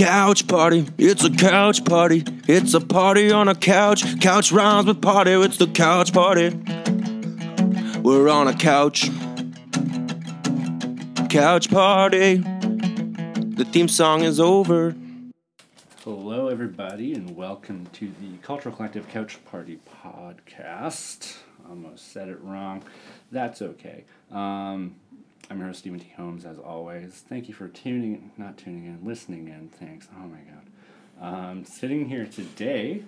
couch party. It's a couch party. It's a party on a couch. Couch rhymes with party. It's the couch party. We're on a couch. Couch party. The theme song is over. Hello, everybody, and welcome to the Cultural Collective Couch Party podcast. Almost said it wrong. That's okay. Um, I'm your host, Stephen T. Holmes, as always. Thank you for tuning, not tuning in, listening in. Thanks. Oh my God. Um, sitting here today,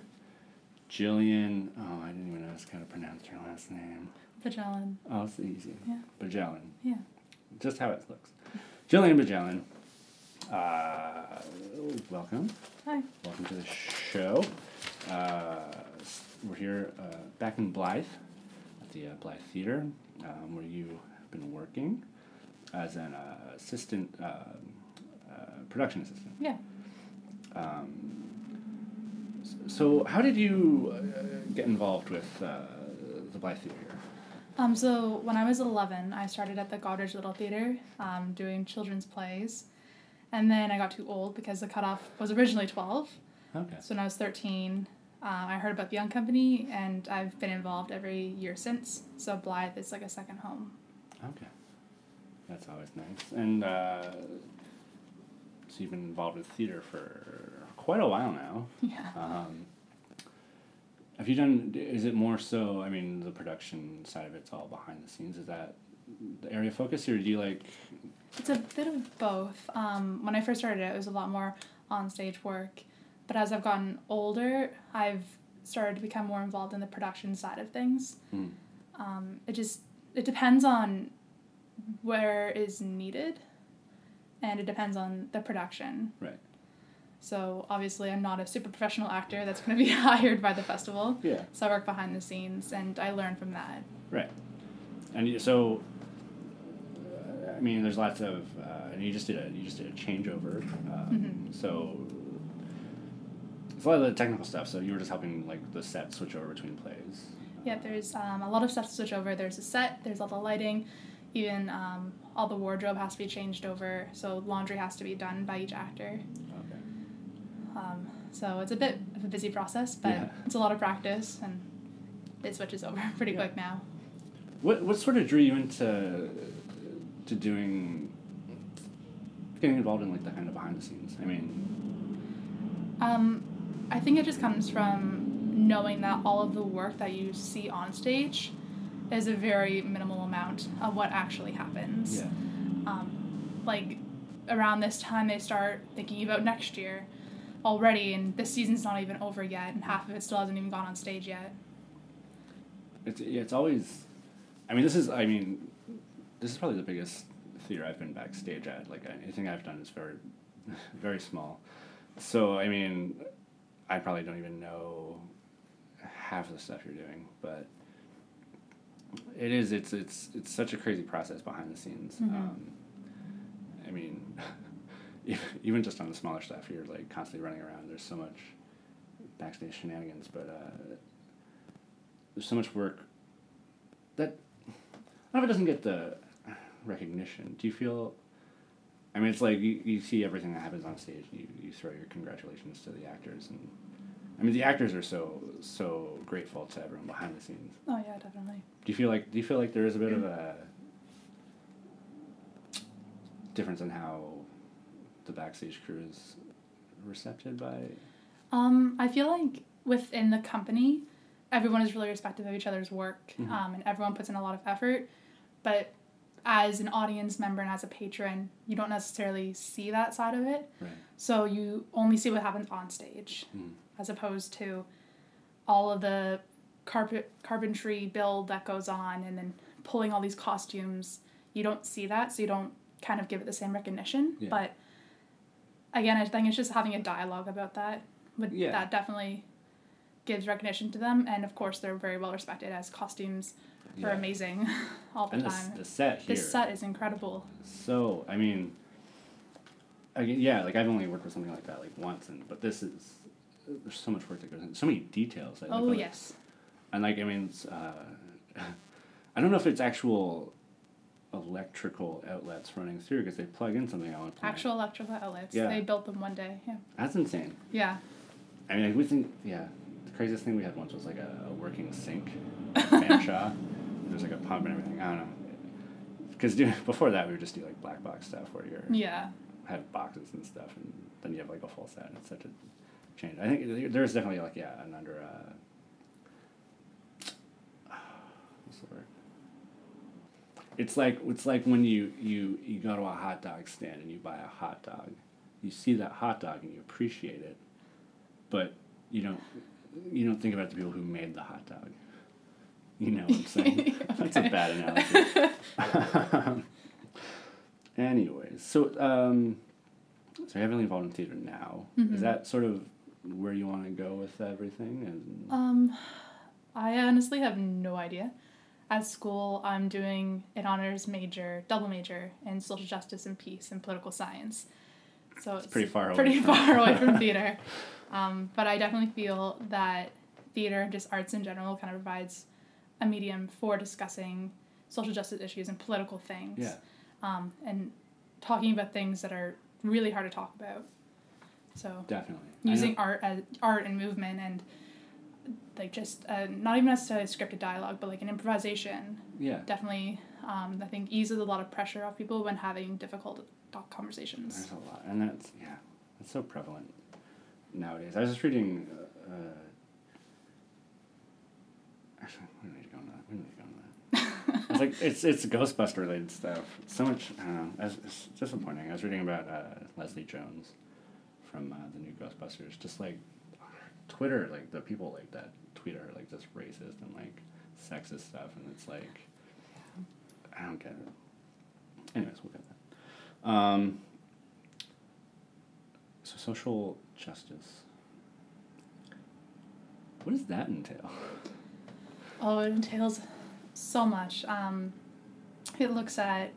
Jillian. Oh, I didn't even know how to pronounce her last name. Bjelan. Oh, it's easy. Yeah. Bjelan. Yeah. Just how it looks. Jillian Bjelan. Uh, welcome. Hi. Welcome to the show. Uh, we're here uh, back in Blyth at the uh, Blyth Theater, um, where you have been working as an uh, assistant, uh, uh, production assistant. Yeah. So, how did you uh, get involved with uh, the Blyth Theater? Um, so when I was 11, I started at the Goderich Little Theater um, doing children's plays. And then I got too old because the cutoff was originally 12. Okay. So when I was 13, uh, I heard about the Young Company and I've been involved every year since. So Blyth is like a second home. Okay. That's always nice. And uh, so you've been involved with theater for quite a while now. Yeah. Um, have you done? Is it more so? I mean, the production side of it's all behind the scenes. Is that the area of focus, or do you like? It's a bit of both. Um, when I first started it, it was a lot more on stage work. But as I've gotten older, I've started to become more involved in the production side of things. Hmm. Um, it just it depends on where is needed, and it depends on the production. Right. So obviously, I'm not a super professional actor that's going to be hired by the festival. Yeah. So I work behind the scenes, and I learn from that. Right. And so, uh, I mean, there's lots of, uh, and you just did a you just did a changeover. Um, So. It's a lot of the technical stuff. So you were just helping like the set switch over between plays. Yeah, there's um, a lot of stuff to switch over. There's a set, there's all the lighting, even um, all the wardrobe has to be changed over. So laundry has to be done by each actor. Okay. Um, so it's a bit of a busy process, but Yeah. it's a lot of practice and it switches over pretty Yeah. quick now. What what sort of drew you into to doing getting involved in like the kind of behind the scenes? I mean, Um, I think it just comes from knowing that all of the work that you see on stage is a very minimal amount of what actually happens. yeah, um, like around this time they start thinking about next year already and this season's not even over yet and half of it still hasn't even gone on stage yet it's yeah, it's always. I mean, this is I mean, this is probably the biggest theater I've been backstage at. Like anything I've done is very, very small. So I mean, I probably don't even know half of the stuff you're doing, but it is it's it's it's such a crazy process behind the scenes. Mhm. Um, I mean, even- even just on the smaller stuff, you're like constantly running around. There's so much backstage shenanigans, but uh, there's so much work that I don't know if it doesn't get the recognition. Do you feel? I mean, it's like you, you see everything that happens on stage, and you, you throw your congratulations to the actors, and I mean the actors are so so grateful to everyone behind the scenes. oh yeah definitely Do you feel like do you feel like there is a bit of a difference in how the backstage crew is receptive by? um, i feel like within the company everyone is really respectful of each other's work Mhm. um, and everyone puts in a lot of effort but as an audience member and as a patron you don't necessarily see that side of it Right. so you only see what happens on stage Mm. As opposed to all of the carpet carpentry build that goes on and then pulling all these costumes you don't see that so you don't kind of give it the same recognition Yeah. but again i think it's just having a dialogue about that but Yeah. that definitely gives recognition to them and of course they're very well respected as costumes are Yeah. amazing all the And time s- the set here. this set is incredible So I mean, I, yeah, like I've only worked with something like that like once, and but this is there's so much work that goes into so many details. Oh like, yes and like I mean, it's, uh, I don't know if it's actual electrical outlets running through because they plug in something on plant. Actual electrical outlets. Yeah. They built them one day. Yeah. That's insane. Yeah. I mean, like, we think, yeah. The craziest thing we had once was like a, a working sink, Fanshawe. There's like a pump and everything. I don't know. Because before that, we would just do like black box stuff where you're Yeah. have boxes and stuff, and then you have like a full set. And it's such a change. I think there's definitely like yeah, an under. Uh, what's the word? It's like it's like when you you you go to a hot dog stand and you buy a hot dog, you see that hot dog and you appreciate it, but you don't you don't think about the people who made the hot dog. You know what I'm saying? That's a bad analogy. Anyways, so um, so you're heavily involved in theater now. Is that sort of where you want to go with everything? And Um, I honestly have no idea. At school, I'm doing an honors major, double major in social justice and peace and political science. So it's, pretty far away Pretty from- far away from theater. Um, but I definitely feel that theater and just arts in general kind of provides a medium for discussing social justice issues and political things. yeah, Um, and talking about things that are really hard to talk about. So definitely. Using art as art and movement and like just uh, not even necessarily scripted dialogue but like an improvisation yeah, definitely um, i think eases a lot of pressure off people when having difficult talk conversations there's a lot, and that's yeah, that's so prevalent nowadays. I was just reading. Uh, uh, actually, we don't need to go on that. We don't need to go on that. it's like it's it's Ghostbuster related stuff. So much. I don't know. It's, it's disappointing. I was reading about uh, Leslie Jones from uh, the new Ghostbusters. Just like Twitter, like the people like that tweet are like just racist and like sexist stuff, and it's like I don't get it. Anyways, we'll get that. Um, so social justice. What does that entail? oh it entails so much um, it looks at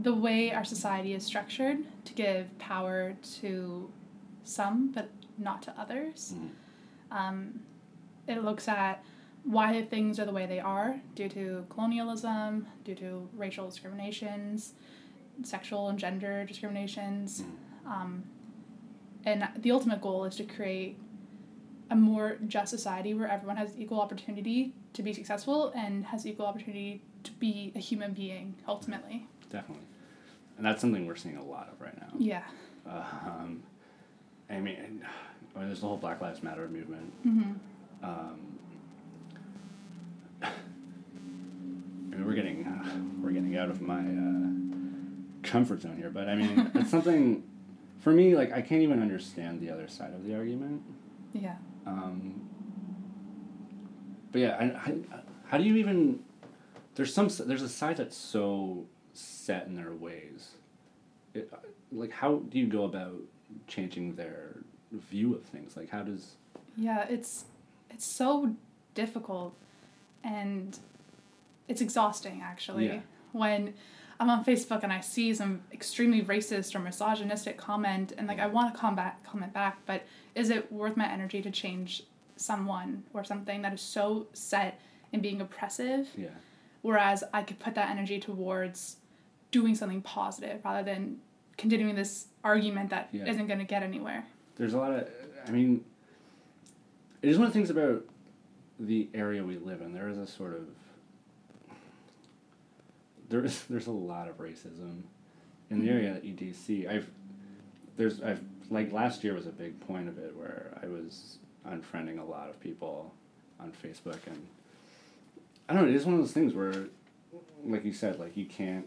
the way our society is structured to give power to some but not to others Mm. Um, it looks at why things are the way they are due to colonialism, due to racial discriminations, sexual and gender discriminations. Um, and the ultimate goal is to create a more just society where everyone has equal opportunity to be successful and has equal opportunity to be a human being ultimately. Definitely, and that's something we're seeing a lot of right now. Yeah. Um, I mean, I mean, there's the whole Black Lives Matter movement. Mm-hmm. Um, I mean, we're getting uh, we're getting out of my uh, comfort zone here, but I mean, it's something for me. Like, I can't even understand the other side of the argument. Yeah. Um, but yeah, I, I, how do you even? There's some. There's a side that's so set in their ways. It, like, how do you go about changing their view of things? Like, how does? Yeah, it's it's so difficult and it's exhausting actually. Yeah. When I'm on Facebook and I see some extremely racist or misogynistic comment and like I mm-hmm. want to combat comment back, but is it worth my energy to change someone or something that is so set in being oppressive? Yeah, Whereas I could put that energy towards doing something positive rather than continuing this argument that Yeah. not going to get anywhere. there's a lot of. I mean, it is one of the things about the area we live in. There is a sort of. There is there's a lot of racism in the mm-hmm. area at EDC. I've there's I've like last year was a big point of it where I was unfriending a lot of people on Facebook and I don't know, it is one of those things where like you said, like you can't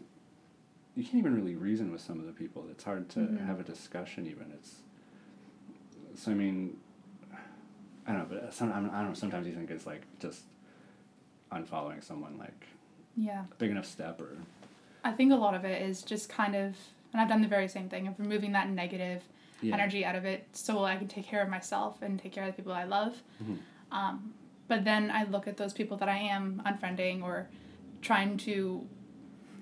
you can't even really reason with some of the people. It's hard to Mhm. have a discussion even. It's so I mean I don't know, but some, I don't know, sometimes you think it's like just unfollowing someone like Yeah. a big enough step or I think a lot of it is just kind of, and I've done the very same thing of removing that negative yeah. energy out of it so I can take care of myself and take care of the people I love. Mhm. Um, but then I look at those people that I am unfriending or trying to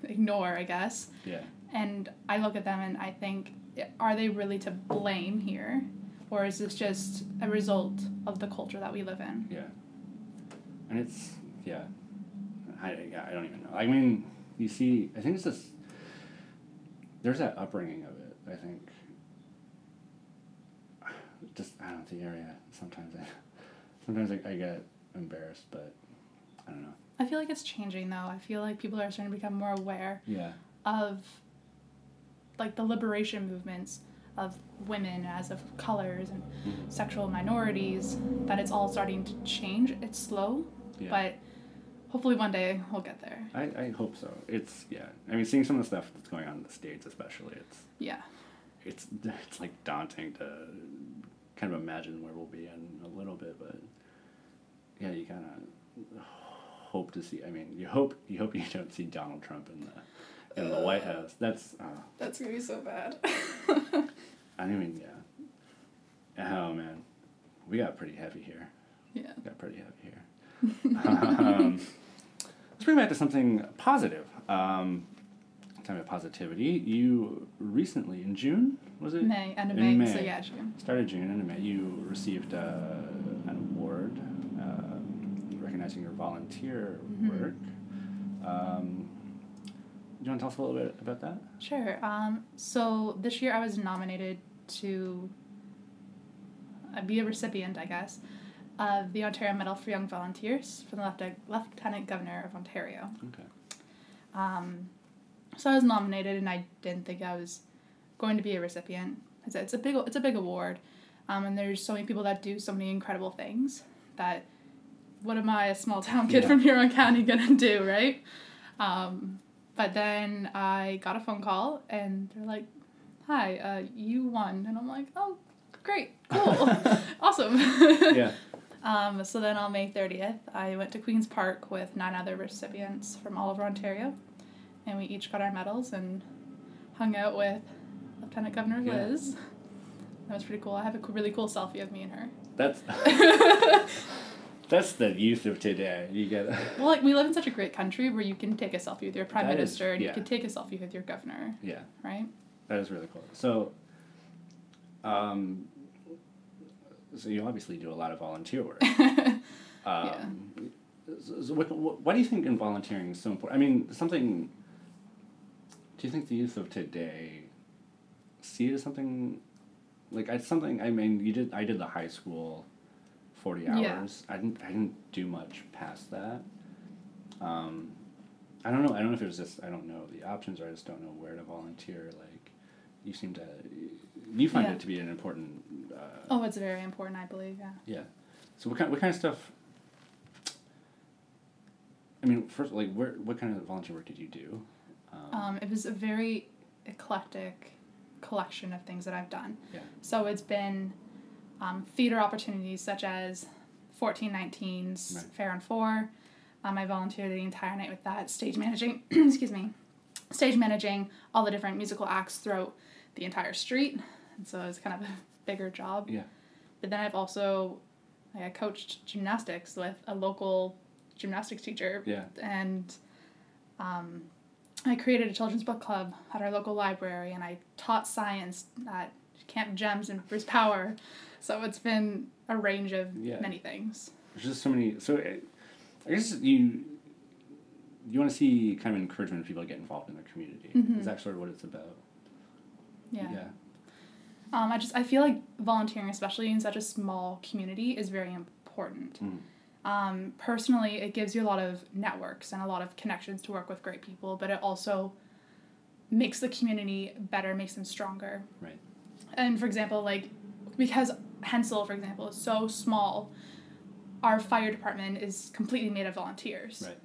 ignore, I guess, Yeah. and I look at them and I think, are they really to blame here? Or is this just a result of the culture that we live in? Yeah. And it's yeah. I yeah, I don't even know. I mean, you see. I think it's just there's that upbringing of it. I think just I don't know the area. Sometimes I sometimes I, I get embarrassed, but I don't know. I feel like it's changing though. I feel like people are starting to become more aware Yeah. of like the liberation movements of women as of colors and Mhm. sexual minorities that it's all starting to change. It's slow, Yeah. but hopefully one day we'll get there. I, I hope so. It's yeah. I mean, seeing some of the stuff that's going on in the states, especially, it's Yeah. it's it's like daunting to kind of imagine where we'll be in a little bit, but yeah, you kind of hope to see. I mean, you hope you hope you don't see Donald Trump in the in the White House. That's uh, That's gonna be so bad. I mean, yeah. Oh man, we got pretty heavy here. yeah. got pretty heavy here. um, let's bring back to something positive. Um, talking about positivity, you recently in June was it? May end of In May, so yeah, June. Started June and in May you received uh, recognizing your volunteer Mhm. work. Um, do you want to tell us a little bit about that? Sure. Um, so this year I was nominated to be a recipient, I guess, of the Ontario Medal for Young Volunteers from the Lieutenant, Lieutenant Governor of Ontario. Okay. Um, so I was nominated, and I didn't think I was going to be a recipient. It's a, it's a big it's a big award, um, and there's so many people that do so many incredible things. That what am I, a small town kid Yeah. from Huron County, gonna do, right? Um, but then I got a phone call, and they're like, "Hi, uh, you won," and I'm like, "Oh, great, cool, awesome." Yeah. Um, so then on May 30th, I went to Queen's Park with nine other recipients from all over Ontario, and we each got our medals and hung out with Lieutenant Governor Yeah. Liz. That was pretty cool. I have a really cool selfie of me and her. That's that's the youth of today. You get. Well, like we live in such a great country where you can take a selfie with your prime That is- minister and yeah. you can take a selfie with your governor, yeah. right? That is really cool. So, um, so you obviously do a lot of volunteer work. Um, so, so what, what, why do you think in volunteering is so important? I mean, something. Do you think the youth of today see it as something, like it's something? I mean, you did. I did the high school, forty Yeah. hours. I didn't. I didn't do much past that. Um, I don't know. I don't know if it was just I don't know the options, or I just don't know where to volunteer. Like, you seem to. You find Yeah. it to be an important. Uh, Oh, it's very important, I believe. Yeah. yeah. So what kind what kind of stuff? I mean, first, like, where what kind of volunteer work did you do? Um, it was a very eclectic collection of things that I've done. Yeah. So it's been um, theater opportunities such as 1419's Right. Fair and Four. Um, I volunteered the entire night with that, stage managing, excuse me, stage managing all the different musical acts throughout the entire street. And so it was kind of a bigger job. Yeah. But then I've also, like, I coached gymnastics with a local gymnastics teacher Yeah. and um, I created a children's book club at our local library, and I taught science at Camp Gems in Bruce Power. So it's been a range of Yeah. many things. There's just so many. So, uh, I guess you you want to see kind of encouragement of people to get involved in their community. Mhm. Is that sort of what it's about? Yeah. Yeah. Um, I just I feel like volunteering, especially in such a small community, is very important. Mm. Um, personally, it gives you a lot of networks and a lot of connections to work with great people, but it also makes the community better, makes them stronger. Right. And for example, like because Hensall, for example, is so small, our fire department is completely made of volunteers. Right.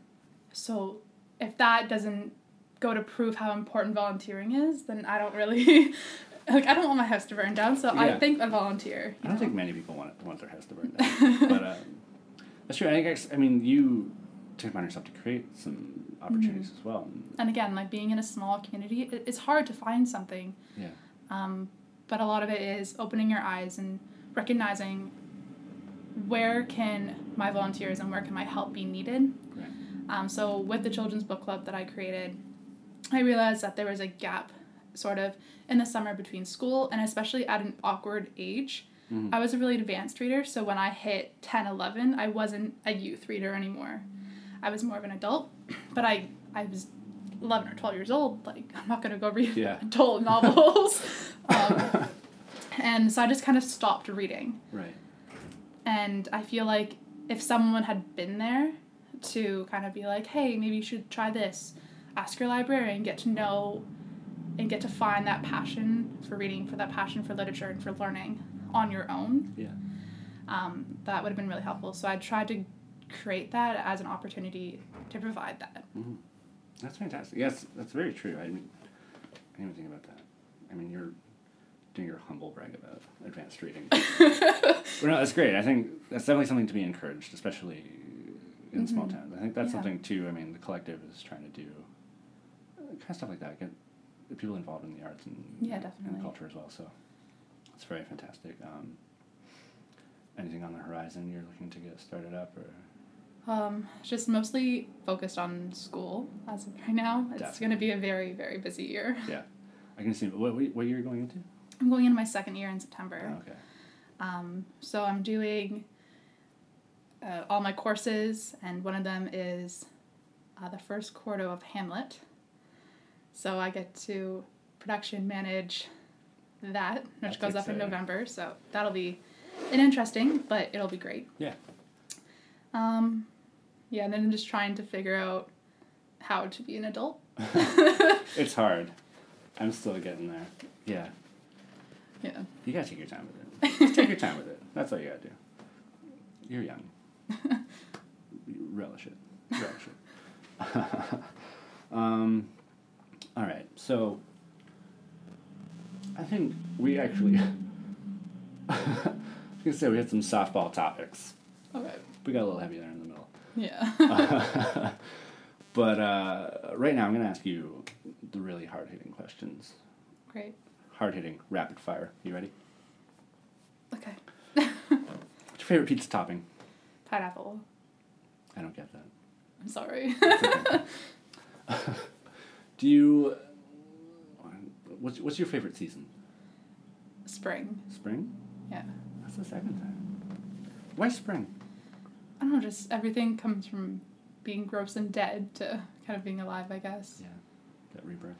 So if that doesn't go to prove how important volunteering is, then I don't really like I don't want my house to burn down. So Yeah. I think a volunteer. I don't know? think many people want want their house to burn down, but um, that's true. I guess I mean you took upon yourself to create some opportunities Mm-hmm. as well. And again, like being in a small community, it, it's hard to find something. Yeah. Um, but a lot of it is opening your eyes and recognizing where can my volunteers and where can my help be needed. Right. Um, so with the children's book club that I created, I realized that there was a gap sort of in the summer between school and especially at an awkward age. Mhm. I was a really advanced reader, so when I hit 10, 11, I wasn't a youth reader anymore. I was more of an adult, but I, I was 11 or 12 years old, like, I'm not going to go read Yeah. adult novels. um, and so I just kind of stopped reading. Right. And I feel like if someone had been there to kind of be like, hey, maybe you should try this, ask your librarian, get to know and get to find that passion for reading, for that passion for literature and for learning on your own, Yeah. um, that would have been really helpful. So I tried to create that as an opportunity to provide that. That's fantastic. Yes, that's very true. I didn't, I didn't even think about that. I mean, you're your humble brag about advanced reading. but no, that's great. I think that's definitely something to be encouraged, especially in small towns. I think that's Yeah. something too. I mean, the collective is trying to do uh, kind of stuff like that. Get the people involved in the arts and Yeah, and definitely. culture as well. So it's very fantastic. Um, anything on the horizon you're looking to get started up or? Um, just mostly focused on school as of right now. It's going to be a very, very busy year. Yeah, I can see. What what, what year are you going into? I'm going into my second year in September. Oh, okay. Um, so I'm doing uh, all my courses, and one of them is uh, the first quarto of Hamlet. So I get to production manage that, which That's goes up in. November. So that'll be an interesting, but it'll be great. Yeah. Um, yeah, and then I'm just trying to figure out how to be an adult. It's hard. I'm still getting there. Yeah. Yeah. You gotta take your time with it. Just take your time with it. That's all you gotta do. You're young. Relish it. Relish it. um, all right. So, I think we actually. I was gonna say we had some softball topics. Okay. We got a little heavy there in the middle. Yeah. but uh, right now, I'm gonna ask you the really hard hitting questions. Great. Hard hitting, rapid fire. You ready? Okay. What's your favorite pizza topping? Pineapple. I don't get that. I'm sorry. Do you? What's what's your favorite season? Spring. Spring. Yeah. That's the second time. Why spring? I don't know, just everything comes from being gross and dead to kind of being alive, I guess. Yeah, that rebirth.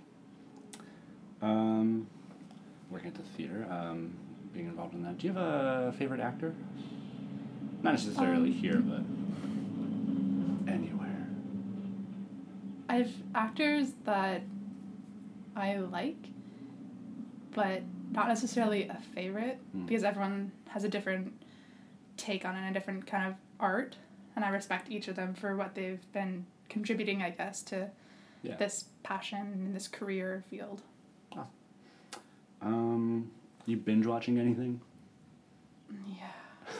Um, working at the theater. Um, being involved in that. Do you have a favorite actor? Not necessarily Um, here, but anywhere. I have actors that I like, but not necessarily a favorite Mm. because everyone has a different take on it and a different kind of art, and I respect each of them for what they've been contributing, I guess, to Yeah. this passion and this career field. Um, you binge watching anything?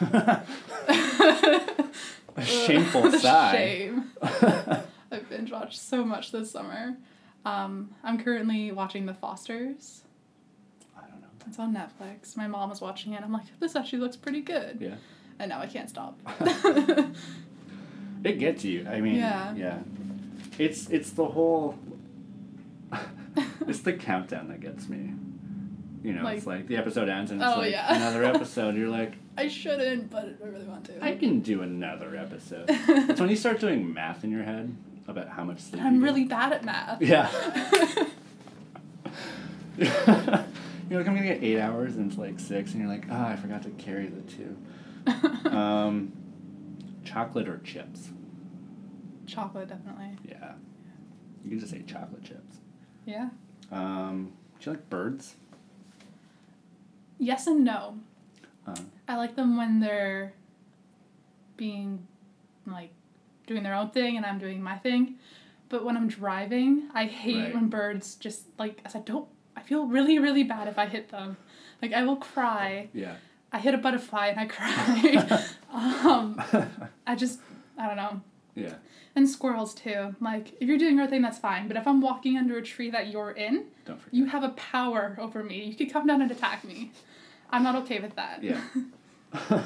Yeah. A shameful sigh. Shame. I've binge watched so much this summer. Um, I'm currently watching The Fosters. I don't know. It's on Netflix. My mom was watching it. I'm like, this actually looks pretty good. Yeah. And now I can't stop. It gets you. I mean, Yeah. yeah. It's it's the whole. it's the countdown that gets me. You know, it's Like- like the episode ends and it's Oh, like yeah. another episode. You're like, I shouldn't, but I really want to. I can do another episode. it's when you start doing math in your head about how much sleep. I'm really bad at math. Yeah. you're like, I'm gonna get eight hours, and it's like six, and you're like, oh, I forgot to carry the two. um, chocolate or chips? Chocolate, definitely. Yeah. You can just say chocolate chips. Yeah. Um, do you like birds? Yes and no. Uh, I like them when they're being like doing their own thing and I'm doing my thing. But when I'm driving, I hate Right. when birds just like I don't I feel really, really bad if I hit them. Like I will cry. yeah. I hit a butterfly and I cry. um I just I don't know. Yeah. And squirrels too. Like if you're doing your thing that's fine. But if I'm walking under a tree that you're in, Don't forget. you have a power over me. You could come down and attack me. I'm not okay with that. Yeah. do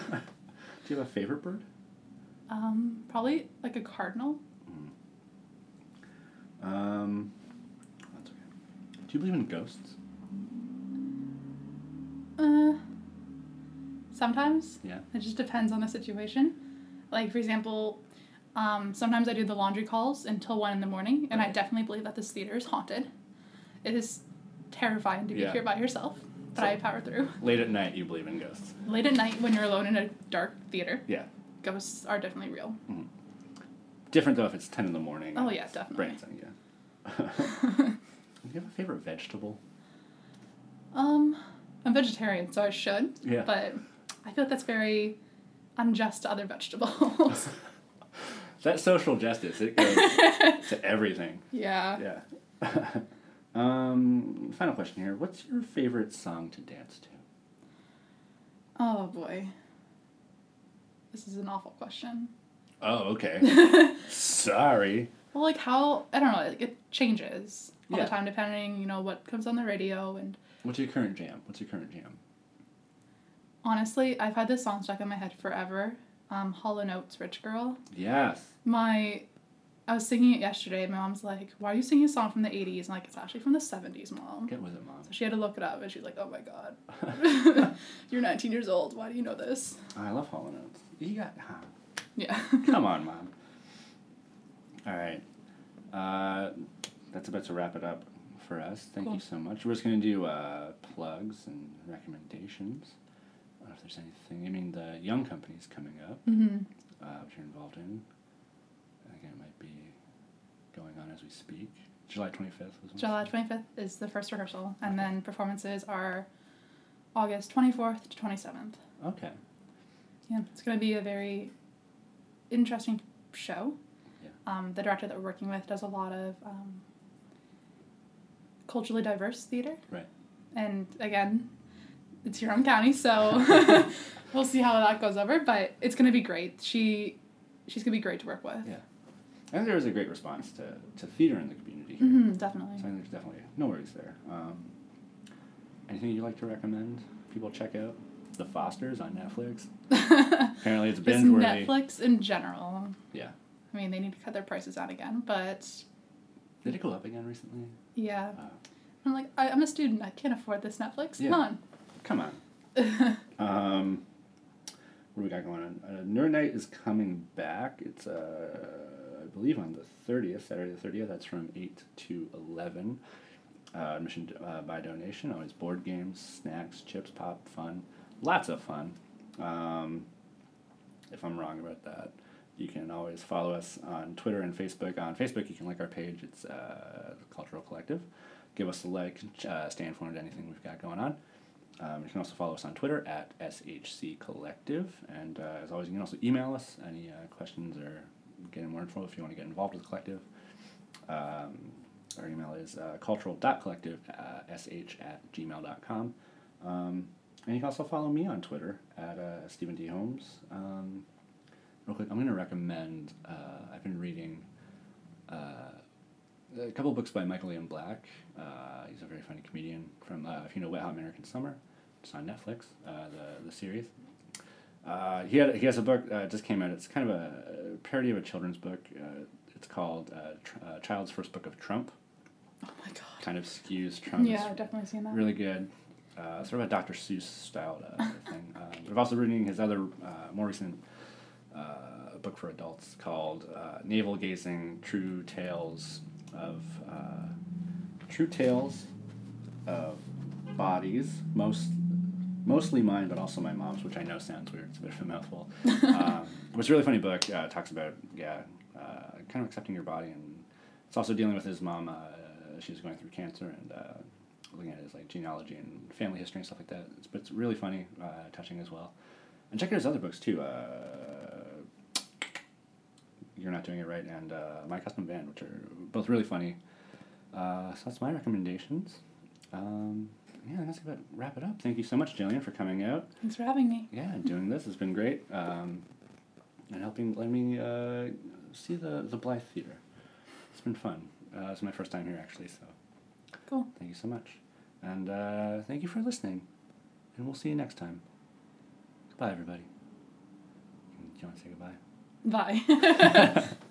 you have a favorite bird? Um, probably like a cardinal. Um, that's okay. Do you believe in ghosts? Uh, sometimes Yeah. it just depends on the situation. Like for example, Um, sometimes I do the laundry calls until one in the morning, and I definitely believe that this theater is haunted. It is terrifying to be Yeah. here by yourself, but So- I power through. Late at night, you believe in ghosts. Late at night, when you're alone in a dark theater, Yeah. ghosts are definitely real. Different though if it's 10 in the morning. Oh, yeah, definitely. Branson, yeah. Do you have a favorite vegetable? Um, I'm vegetarian, so I should. Yeah. But I feel like that's very unjust to other vegetables. That social justice, it goes to everything. yeah. Yeah. um, final question here. What's your favorite song to dance to? Oh boy. This is an awful question. Oh, okay. Sorry. Well, like how I don't know, like it changes all Yeah. the time depending, you know, what comes on the radio and What's your current jam? What's your current jam? honestly, I've had this song stuck in my head forever. Um, Hall & Oates, Rich Girl. Yes. My I was singing it yesterday. My mom's like, "Why are you singing a song from the '80s?" I'm like, "It's actually from the '70s, mom." Get with it, mom. So she had to look it up, and she's like, "Oh my god, you're 19 years old. Why do you know this?" I love Hall & Oates. You got. Huh. Yeah. Come on, mom. All right. Uh, that's about to wrap it up for us. Thank you so much. We're just going to do uh, plugs and recommendations. Know if there's anything. I mean, the Young Company's coming up, hmm uh, which you're involved in. Again, it might be going on as we speak. July 25th was. July 25th is the first rehearsal, and then performances are August 24th to 27th. Okay. Yeah, it's going to be a very interesting show. Yeah. Um, the director that we're working with does a lot of um, culturally diverse theater. Right. And again, it's Huron County, so we'll see how that goes over. But it's going to be great. She, she's going to be great to work with. Yeah. I think there was a great response to, to theater in the community here. hmm definitely. So I think there's definitely no worries there. Um, anything you'd like to recommend people check out? The Fosters on Netflix. Apparently, it's binge worthy. Netflix in general. Yeah. I mean, they need to cut their prices out again, but Did it go up again recently? yeah. Uh, I'm like, I, I'm a student. I can't afford this Netflix. Yeah. Come come on. Um, what do we got going on? Uh, Nerd Night is coming back. It's uh, I believe on the thirtieth, Saturday the thirtieth. That's from eight to eleven. Uh, admission uh, by donation. Always board games, snacks, chips, pop, fun, lots of fun. Um, if I'm wrong about that, you can always follow us on Twitter and Facebook. On Facebook, you can like our page. It's uh, Cultural Collective. Give us a like. Uh, stay informed of anything we've got going on. Um, you can also follow us on Twitter at SHC Collective. And uh, as always, you can also email us any uh, questions or get in more info if you want to get involved with the collective. Um, our email is uh, cultural.collective, uh, sh at gmail.com. Um, and you can also follow me on Twitter at uh, Stephen T. Holmes. Um, real quick, I'm going to recommend, uh, I've been reading uh, a couple books by Michael Ian Black. Uh, he's a very funny comedian from, uh, if you know Wet Hot American Summer, it's on Netflix, uh, the, the series. Uh, he, had, he has a book uh, just came out. It's kind of a parody of a children's book. Uh, it's called uh, Tr- uh, Child's First Book of Trump. oh my god. Kind of skews Trump. Yeah, I've definitely seen that. Really good. Uh, sort of a Dr. Seuss style uh, thing. But I've also reading his other uh, more recent uh, book for adults called uh, Navel Gazing: True Tales of uh, True Tales of Bodies, most mostly mine, but also my mom's, which I know sounds weird. It's a bit of a mouthful. um, it was a really funny book. Uh, it talks about yeah, uh, kind of accepting your body, and it's also dealing with his mom. Uh, she was going through cancer and uh, looking at his like genealogy and family history and stuff like that. It's, but it's really funny, uh, touching as well. And check out his other books too. Uh, You're not doing it right, and uh, My Custom Van, which are both really funny. Uh, so that's my recommendations. Um, yeah, that's about wrap it up. Thank you so much, Jillian, for coming out. Thanks for having me. Yeah, doing this has been great. Um, and helping let me uh, see the the Blyth Theater. It's been fun. Uh, it's my first time here actually, so Cool. thank you so much, and uh, thank you for listening. And we'll see you next time. Goodbye, everybody. Do you want to say goodbye? Bye.